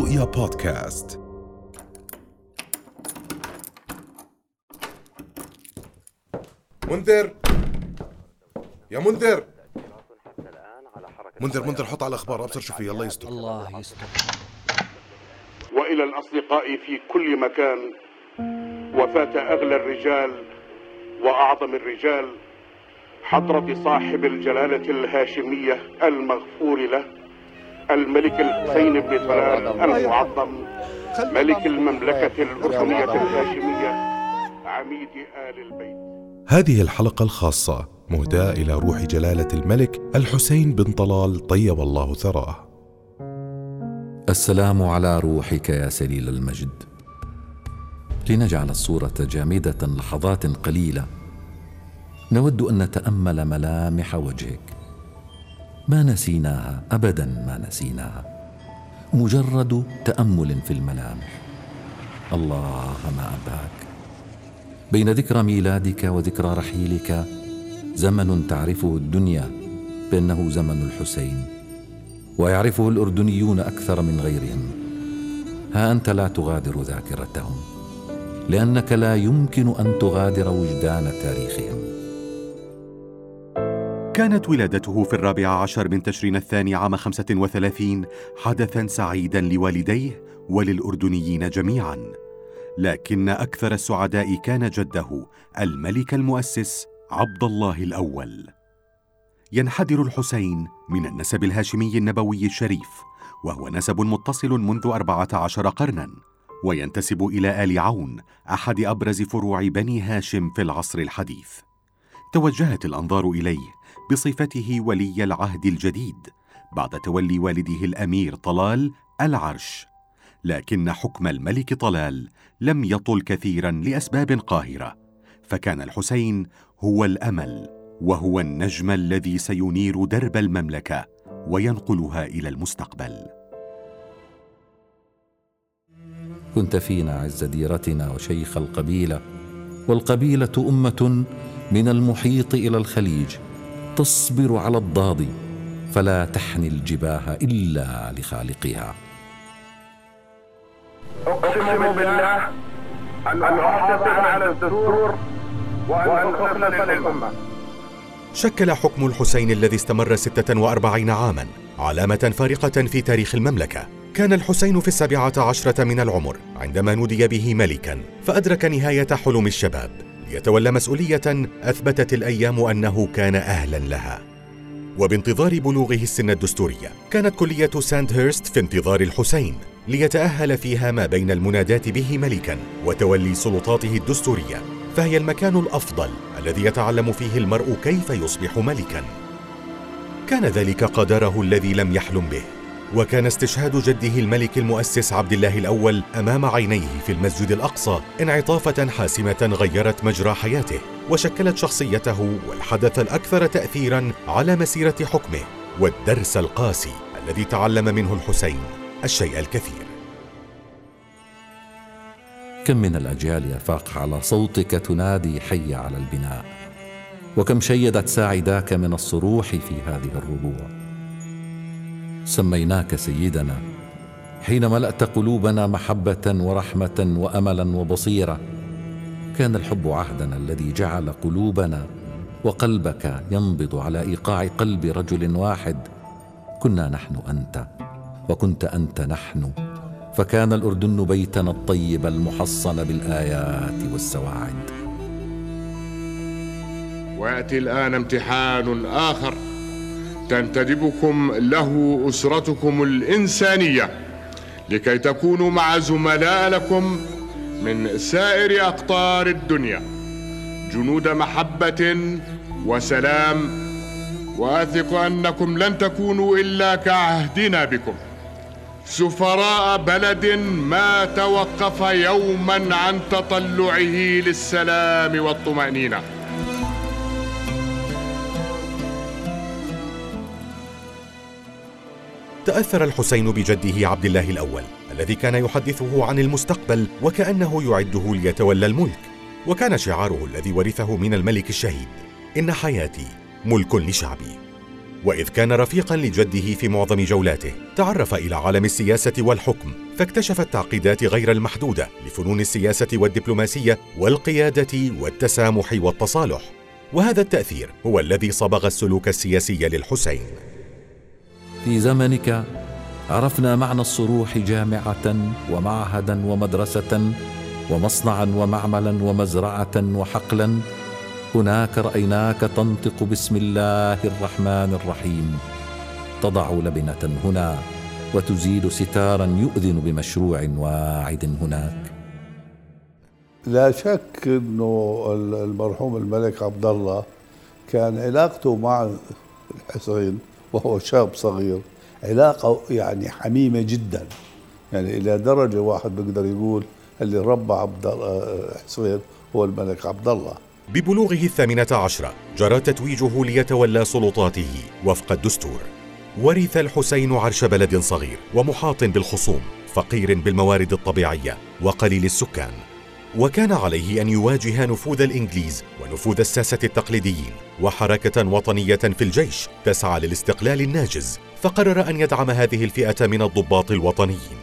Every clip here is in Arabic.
رؤيا بودكاست. منذر. يا منذر. منذر منذر حط على الأخبار أبصر شو في الله يستر. الله يستر. وإلى الأصدقاء في كل مكان وفاه أغلى الرجال وأعظم الرجال حضرة صاحب الجلالة الهاشمية المغفور له. الملك الحسين بن طلال المعظم ملك المملكة الأردنية الهاشمية عميد آل البيت. هذه الحلقة الخاصة مهداة إلى روح جلالة الملك الحسين بن طلال طيب الله ثراه. السلام على روحك يا سليل المجد. لنجعل الصورة جامدة لحظات قليلة. نود أن نتأمل ملامح وجهك. ما نسيناها ابدا ما نسيناها. مجرد تأمل في الملامح الله ما ابهاك بين ذكرى ميلادك وذكرى رحيلك زمن تعرفه الدنيا بأنه زمن الحسين ويعرفه الأردنيون أكثر من غيرهم. ها أنت لا تغادر ذاكرتهم لأنك لا يمكن أن تغادر وجدان تاريخهم. كانت ولادته في الرابع عشر من تشرين الثاني عام خمسة وثلاثين حدثا سعيدا لوالديه وللأردنيين جميعا. لكن أكثر السعداء كان جده الملك المؤسس عبد الله الأول. ينحدر الحسين من النسب الهاشمي النبوي الشريف وهو نسب متصل منذ أربعة عشر قرنا وينتسب إلى آل عون أحد أبرز فروع بني هاشم في العصر الحديث. توجهت الأنظار إليه بصفته ولي العهد الجديد بعد تولي والده الأمير طلال العرش. لكن حكم الملك طلال لم يطل كثيرا لأسباب قاهرة فكان الحسين هو الأمل وهو النجم الذي سينير درب المملكة وينقلها إلى المستقبل. كنت فينا عز ديرتنا وشيخ القبيلة والقبيلة أمة من المحيط إلى الخليج. تصبر على الضاد فلا تحني الجباه إلا لخالقها. أقسم بالله أن أحافظ على الدستور وأن أخلص للأمة شكل حكم الحسين الذي استمر ستة وأربعين عاما علامة فارقة في تاريخ المملكة. كان الحسين في السابعة عشرة من العمر عندما نودي به ملكا فأدرك نهاية حلم الشباب. ليتولى مسؤولية أثبتت الأيام أنه كان أهلا لها. وبانتظار بلوغه السن الدستورية كانت كلية ساندهيرست في انتظار الحسين ليتأهل فيها ما بين المناداة به ملكا وتولي سلطاته الدستورية فهي المكان الأفضل الذي يتعلم فيه المرء كيف يصبح ملكا. كان ذلك قدره الذي لم يحلم به. وكان استشهاد جده الملك المؤسس عبد الله الأول أمام عينيه في المسجد الأقصى انعطافة حاسمة غيرت مجرى حياته وشكلت شخصيته والحدث الأكثر تأثيرا على مسيرة حكمه والدرس القاسي الذي تعلم منه الحسين الشيء الكثير. كم من الأجيال يفاق على صوتك تنادي حي على البناء؟ وكم شيدت ساعداك من الصروح في هذه الربوع؟ سميناك سيدنا حين ملأت قلوبنا محبة ورحمة وأملا وبصيرة كان الحب عهدنا الذي جعل قلوبنا وقلبك ينبض على إيقاع قلب رجل واحد كنا نحن أنت وكنت أنت نحن فكان الأردن بيتنا الطيب المحصن بالآيات والسواعد. وياتي الآن امتحان آخر. تنتدبكم له أسرتكم الإنسانية لكي تكونوا مع زملاء لكم من سائر أقطار الدنيا. جنود محبة وسلام واثق أنكم لن تكونوا إلا كعهدنا بكم. سفراء بلد ما توقف يوما عن تطلعه للسلام والطمأنينة. تأثر الحسين بجده عبد الله الأول الذي كان يحدثه عن المستقبل وكأنه يعده ليتولى الملك. وكان شعاره الذي ورثه من الملك الشهيد إن حياتي ملك لشعبي. وإذ كان رفيقا لجده في معظم جولاته تعرف إلى عالم السياسة والحكم فاكتشف التعقيدات غير المحدودة لفنون السياسة والدبلوماسية والقيادة والتسامح والتصالح. وهذا التأثير هو الذي صبغ السلوك السياسي للحسين. في زمنك عرفنا معنى الصروح جامعة ومعهدا ومدرسة ومصنعا ومعملا ومزرعة وحقلا. هناك رأيناك تنطق بسم الله الرحمن الرحيم. تضع لبنة هنا وتزيل ستارا يؤذن بمشروع واعد هناك. لا شك إنه المرحوم الملك عبد الله كان علاقته مع الحسين وهو شاب صغير. علاقة يعني حميمة جدا. يعني إلى درجة واحد بيقدر يقول اللي ربى عبد الحسين هو الملك عبد الله. ببلوغه الثامنة عشرة جرى تتويجه ليتولى سلطاته وفق الدستور. ورث الحسين عرش بلد صغير ومحاط بالخصوم فقير بالموارد الطبيعية وقليل السكان. وكان عليه أن يواجه نفوذ الإنجليز ونفوذ الساسة التقليديين وحركة وطنية في الجيش تسعى للاستقلال الناجز فقرر أن يدعم هذه الفئة من الضباط الوطنيين.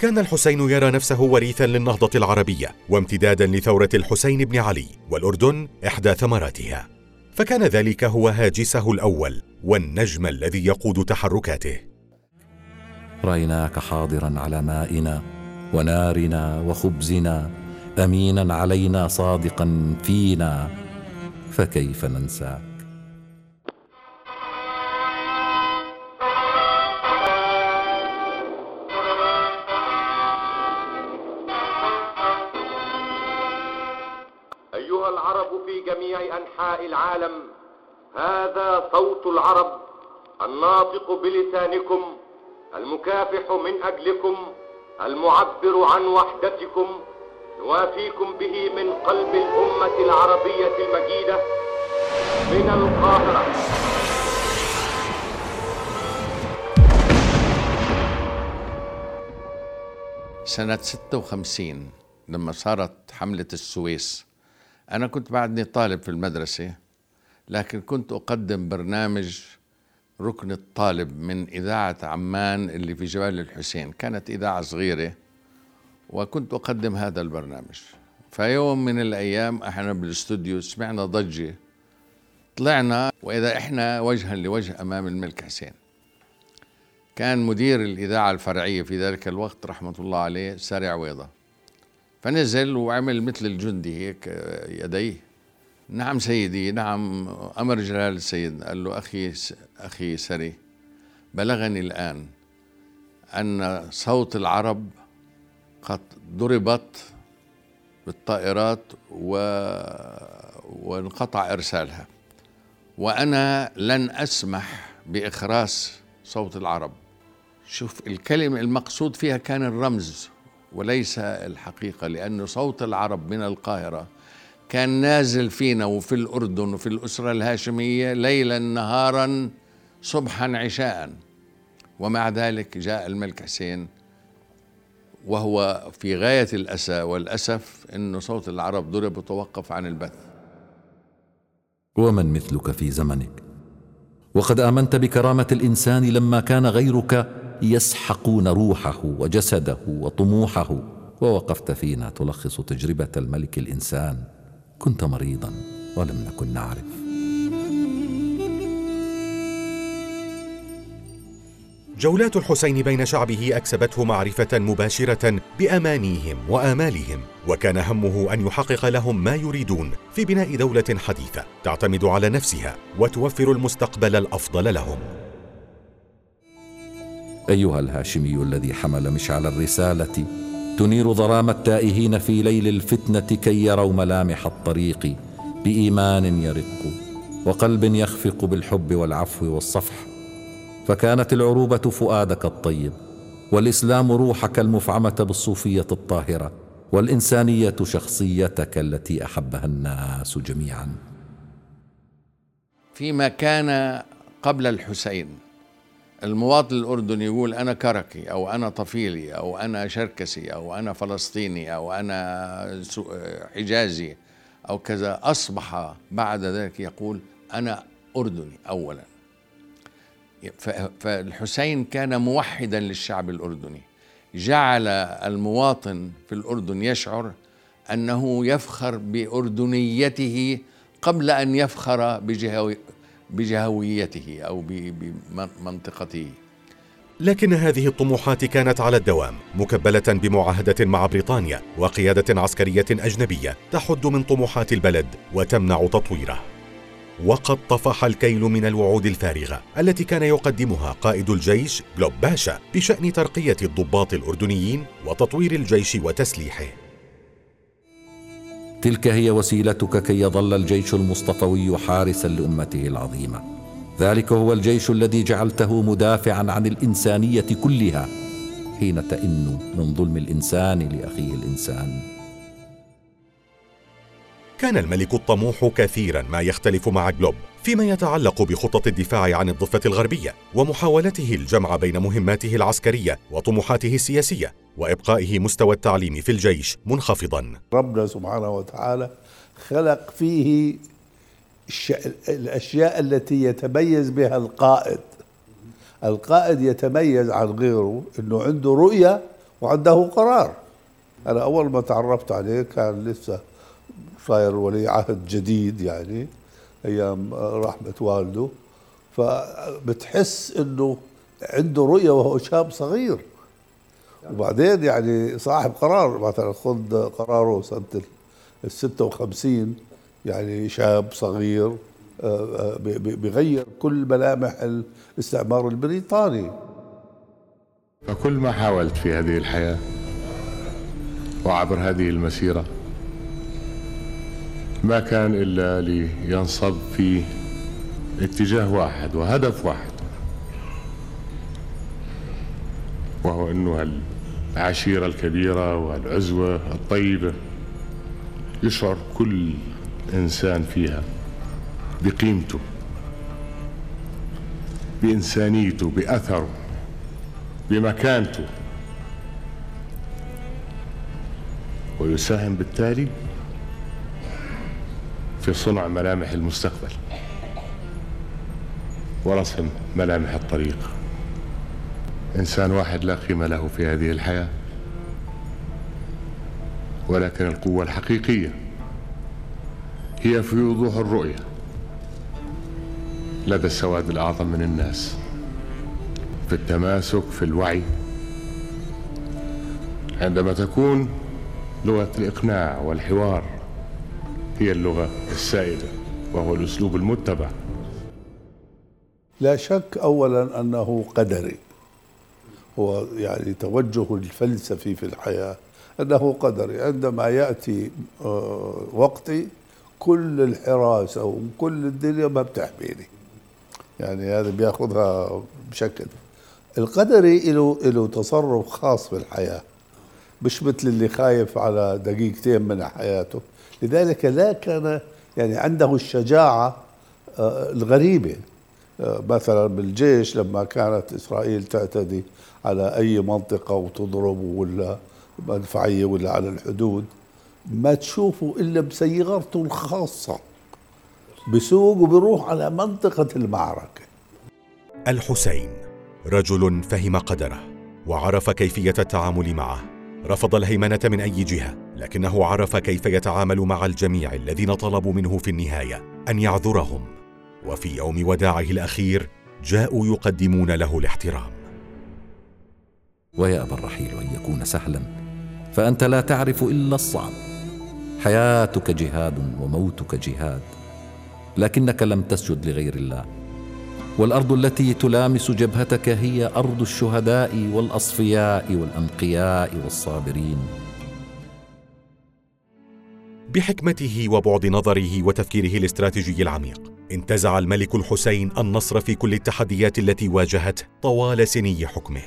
كان الحسين يرى نفسه وريثا للنهضة العربية وامتدادا لثورة الحسين بن علي والأردن إحدى ثمراتها. فكان ذلك هو هاجسه الأول والنجم الذي يقود تحركاته. رأيناك حاضرا على مائنا ونارنا وخبزنا أمينا علينا صادقا فينا فكيف ننساك؟ أنحاء العالم هذا صوت العرب الناطق بلسانكم المكافح من أجلكم المعبر عن وحدتكم نوافيكم به من قلب الأمة العربية المجيدة من القاهرة. سنة 56 لما صارت حملة السويس. أنا كنت بعدني طالب في المدرسة لكن كنت أقدم برنامج ركن الطالب من إذاعة عمان اللي في جبال الحسين. كانت إذاعة صغيرة وكنت أقدم هذا البرنامج. فيوم من الأيام إحنا بالاستوديو سمعنا ضجة. طلعنا وإذا إحنا وجها لوجه أمام الملك حسين. كان مدير الإذاعة الفرعية في ذلك الوقت رحمة الله عليه سارع ويضة فنزل وعمل مثل الجندي هيك يديه. نعم سيدي نعم أمر جلال السيد. قال له أخي أخي سري بلغني الآن أن صوت العرب قد ضربت بالطائرات و... وانقطع إرسالها. وأنا لن أسمح بإخراس صوت العرب. شوف الكلمة المقصود فيها كان الرمز وليس الحقيقة لأن صوت العرب من القاهرة كان نازل فينا وفي الأردن وفي الأسرة الهاشمية ليلا نهارا صبحا عشاء ومع ذلك جاء الملك حسين وهو في غاية الأسى والأسف أن صوت العرب ضرب وتوقف عن البث. ومن مثلك في زمنك؟ وقد آمنت بكرامة الإنسان لما كان غيرك يسحقون روحه وجسده وطموحه ووقفت فينا تلخص تجربة الملك الإنسان. كنت مريضا ولم نكن نعرف. جولات الحسين بين شعبه أكسبته معرفة مباشرة بأمانيهم وآمالهم وكان همه أن يحقق لهم ما يريدون في بناء دولة حديثة تعتمد على نفسها وتوفر المستقبل الأفضل لهم. أيها الهاشمي الذي حمل مشعل الرسالة تنير ظلام التائهين في ليل الفتنة كي يروا ملامح الطريق بإيمان يرق وقلب يخفق بالحب والعفو والصفح. فكانت العروبة فؤادك الطيب والإسلام روحك المفعمة بالصوفية الطاهرة والإنسانية شخصيتك التي أحبها الناس جميعا. فيما كان قبل الحسين المواطن الأردني يقول أنا كركي أو أنا طفيلي أو أنا شركسي أو أنا فلسطيني أو أنا حجازي أو كذا أصبح بعد ذلك يقول أنا أردني أولا. ف- فالحسين كان موحدا للشعب الأردني. جعل المواطن في الأردن يشعر أنه يفخر بأردنيته قبل أن يفخر بجهوي بجهويته أو بمنطقته. لكن هذه الطموحات كانت على الدوام مكبلة بمعاهدة مع بريطانيا وقيادة عسكرية أجنبية تحد من طموحات البلد وتمنع تطويره. وقد طفح الكيل من الوعود الفارغة التي كان يقدمها قائد الجيش جلوب باشا بشأن ترقية الضباط الأردنيين وتطوير الجيش وتسليحه. تلك هي وسيلتك كي يظل الجيش المصطفوي حارسا لأمته العظيمة. ذلك هو الجيش الذي جعلته مدافعا عن الإنسانية كلها حين تئن من ظلم الإنسان لأخيه الإنسان. كان الملك الطموح كثيرا ما يختلف مع جلوب فيما يتعلق بخطط الدفاع عن الضفة الغربية ومحاولته الجمع بين مهماته العسكرية وطموحاته السياسية وإبقائه مستوى التعليم في الجيش منخفضا. ربنا سبحانه وتعالى خلق فيه الأشياء التي يتميز بها القائد. القائد يتميز عن غيره أنه عنده رؤية وعنده قرار. أنا أول ما تعرفت عليه كان لسه صاير ولي عهد جديد يعني أيام رحمة والده. فبتحس أنه عنده رؤية وهو شاب صغير. وبعدين يعني صاحب قرار مثلا خذ قراره سنة ال 56 يعني شاب صغير آه، آه، بيغير كل ملامح الاستعمار البريطاني. فكل ما حاولت في هذه الحياة وعبر هذه المسيرة ما كان إلا لينصب في اتجاه واحد وهدف واحد وهو أنه العشيرة الكبيرة والعزوة الطيبة يشعر كل إنسان فيها بقيمته بإنسانيته بأثره بمكانته. ويساهم بالتالي في صنع ملامح المستقبل. ورسم ملامح الطريق. إنسان واحد لا قيمة له في هذه الحياة ولكن القوة الحقيقية هي في وضوح الرؤية لدى السواد الأعظم من الناس في التماسك في الوعي. عندما تكون لغة الإقناع والحوار هي اللغة السائدة وهو الأسلوب المتبع. لا شك اولا أنه قدري. هو يعني توجه الفلسفي في الحياة أنه قدري. عندما يأتي آه، وقتي كل الحراسه وكل الدنيا ما بتحميني. يعني هذا بياخذها بشكل. القدري له له تصرف خاص في الحياة. مش مثل اللي خايف على دقيقتين من حياته. لذلك لا كان يعني عنده الشجاعة آه، الغريبة. آه، مثلا بالجيش لما كانت إسرائيل تعتدي على أي منطقة وتضرب ولا مدفعيه ولا على الحدود ما تشوفوا إلا بسيارته الخاصة. بسوق وبيروح على منطقة المعركة. الحسين رجل فهم قدره وعرف كيفية التعامل معه. رفض الهيمنة من أي جهة لكنه عرف كيف يتعامل مع الجميع الذين طلبوا منه في النهاية أن يعذرهم. وفي يوم وداعه الأخير جاءوا يقدمون له الاحترام. ويأبى الرحيل أن يكون سهلا فأنت لا تعرف إلا الصعب. حياتك جهاد وموتك جهاد لكنك لم تسجد لغير الله. والأرض التي تلامس جبهتك هي أرض الشهداء والأصفياء والأنقياء والصابرين. بحكمته وبعد نظره وتفكيره الاستراتيجي العميق انتزع الملك الحسين النصر في كل التحديات التي واجهته طوال سني حكمه.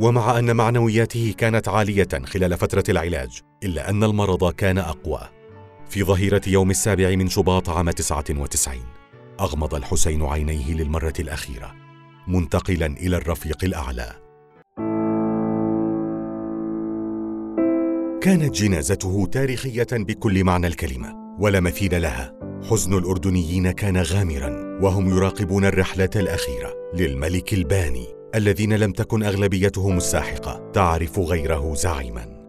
ومع أن معنوياته كانت عالية خلال فترة العلاج إلا أن المرض كان أقوى. في ظهيرة يوم السابع من شباط عام 99 أغمض الحسين عينيه للمرة الأخيرة منتقلا إلى الرفيق الأعلى. كانت جنازته تاريخية بكل معنى الكلمة ولا مثيل لها. حزن الأردنيين كان غامرا وهم يراقبون الرحلة الأخيرة للملك الباني الذين لم تكن أغلبيتهم الساحقة تعرف غيره زعيما.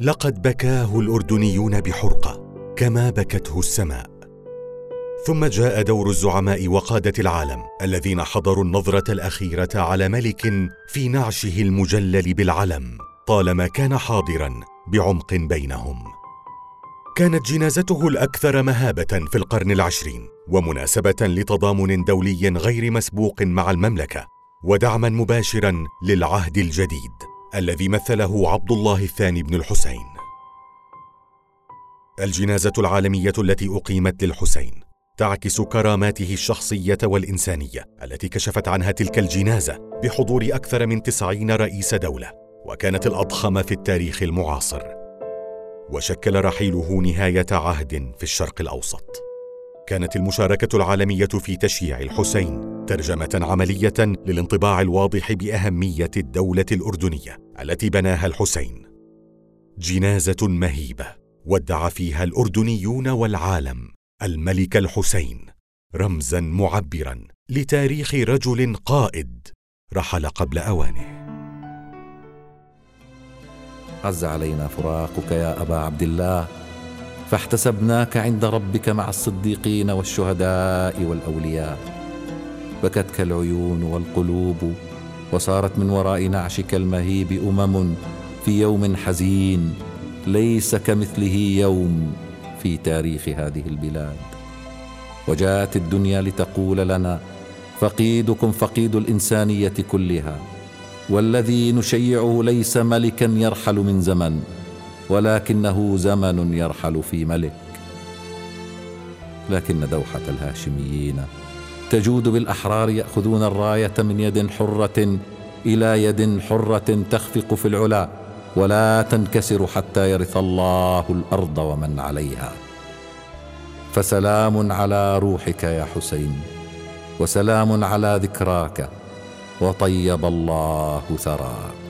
لقد بكاه الأردنيون بحرقة كما بكته السماء. ثم جاء دور الزعماء وقادة العالم الذين حضروا النظرة الأخيرة على ملك في نعشه المجلل بالعلم طالما كان حاضرا بعمق بينهم. كانت جنازته الأكثر مهابة في القرن العشرين ومناسبة لتضامن دولي غير مسبوق مع المملكة ودعما مباشرا للعهد الجديد الذي مثله عبد الله الثاني بن الحسين. الجنازة العالمية التي أقيمت للحسين تعكس كراماته الشخصية والإنسانية التي كشفت عنها تلك الجنازة بحضور أكثر من تسعين رئيس دولة وكانت الأضخم في التاريخ المعاصر. وشكل رحيله نهاية عهد في الشرق الأوسط. كانت المشاركة العالمية في تشييع الحسين ترجمة عملية للانطباع الواضح بأهمية الدولة الأردنية التي بناها الحسين. جنازة مهيبة ودع فيها الأردنيون والعالم. الملك الحسين رمزا معبرا لتاريخ رجل قائد رحل قبل أوانه. عز علينا فراقك يا أبا عبد الله فاحتسبناك عند ربك مع الصديقين والشهداء والأولياء. بكتك العيون والقلوب وصارت من وراء نعشك المهيب أمم في يوم حزين ليس كمثله يوم. في تاريخ هذه البلاد. وجاءت الدنيا لتقول لنا فقيدكم فقيد الإنسانية كلها والذي نشيعه ليس ملكا يرحل من زمن ولكنه زمن يرحل في ملك. لكن دوحة الهاشميين تجود بالأحرار يأخذون الراية من يد حرة إلى يد حرة تخفق في العلا. ولا تنكسر حتى يرث الله الأرض ومن عليها. فسلام على روحك يا حسين وسلام على ذكراك وطيب الله ثراك.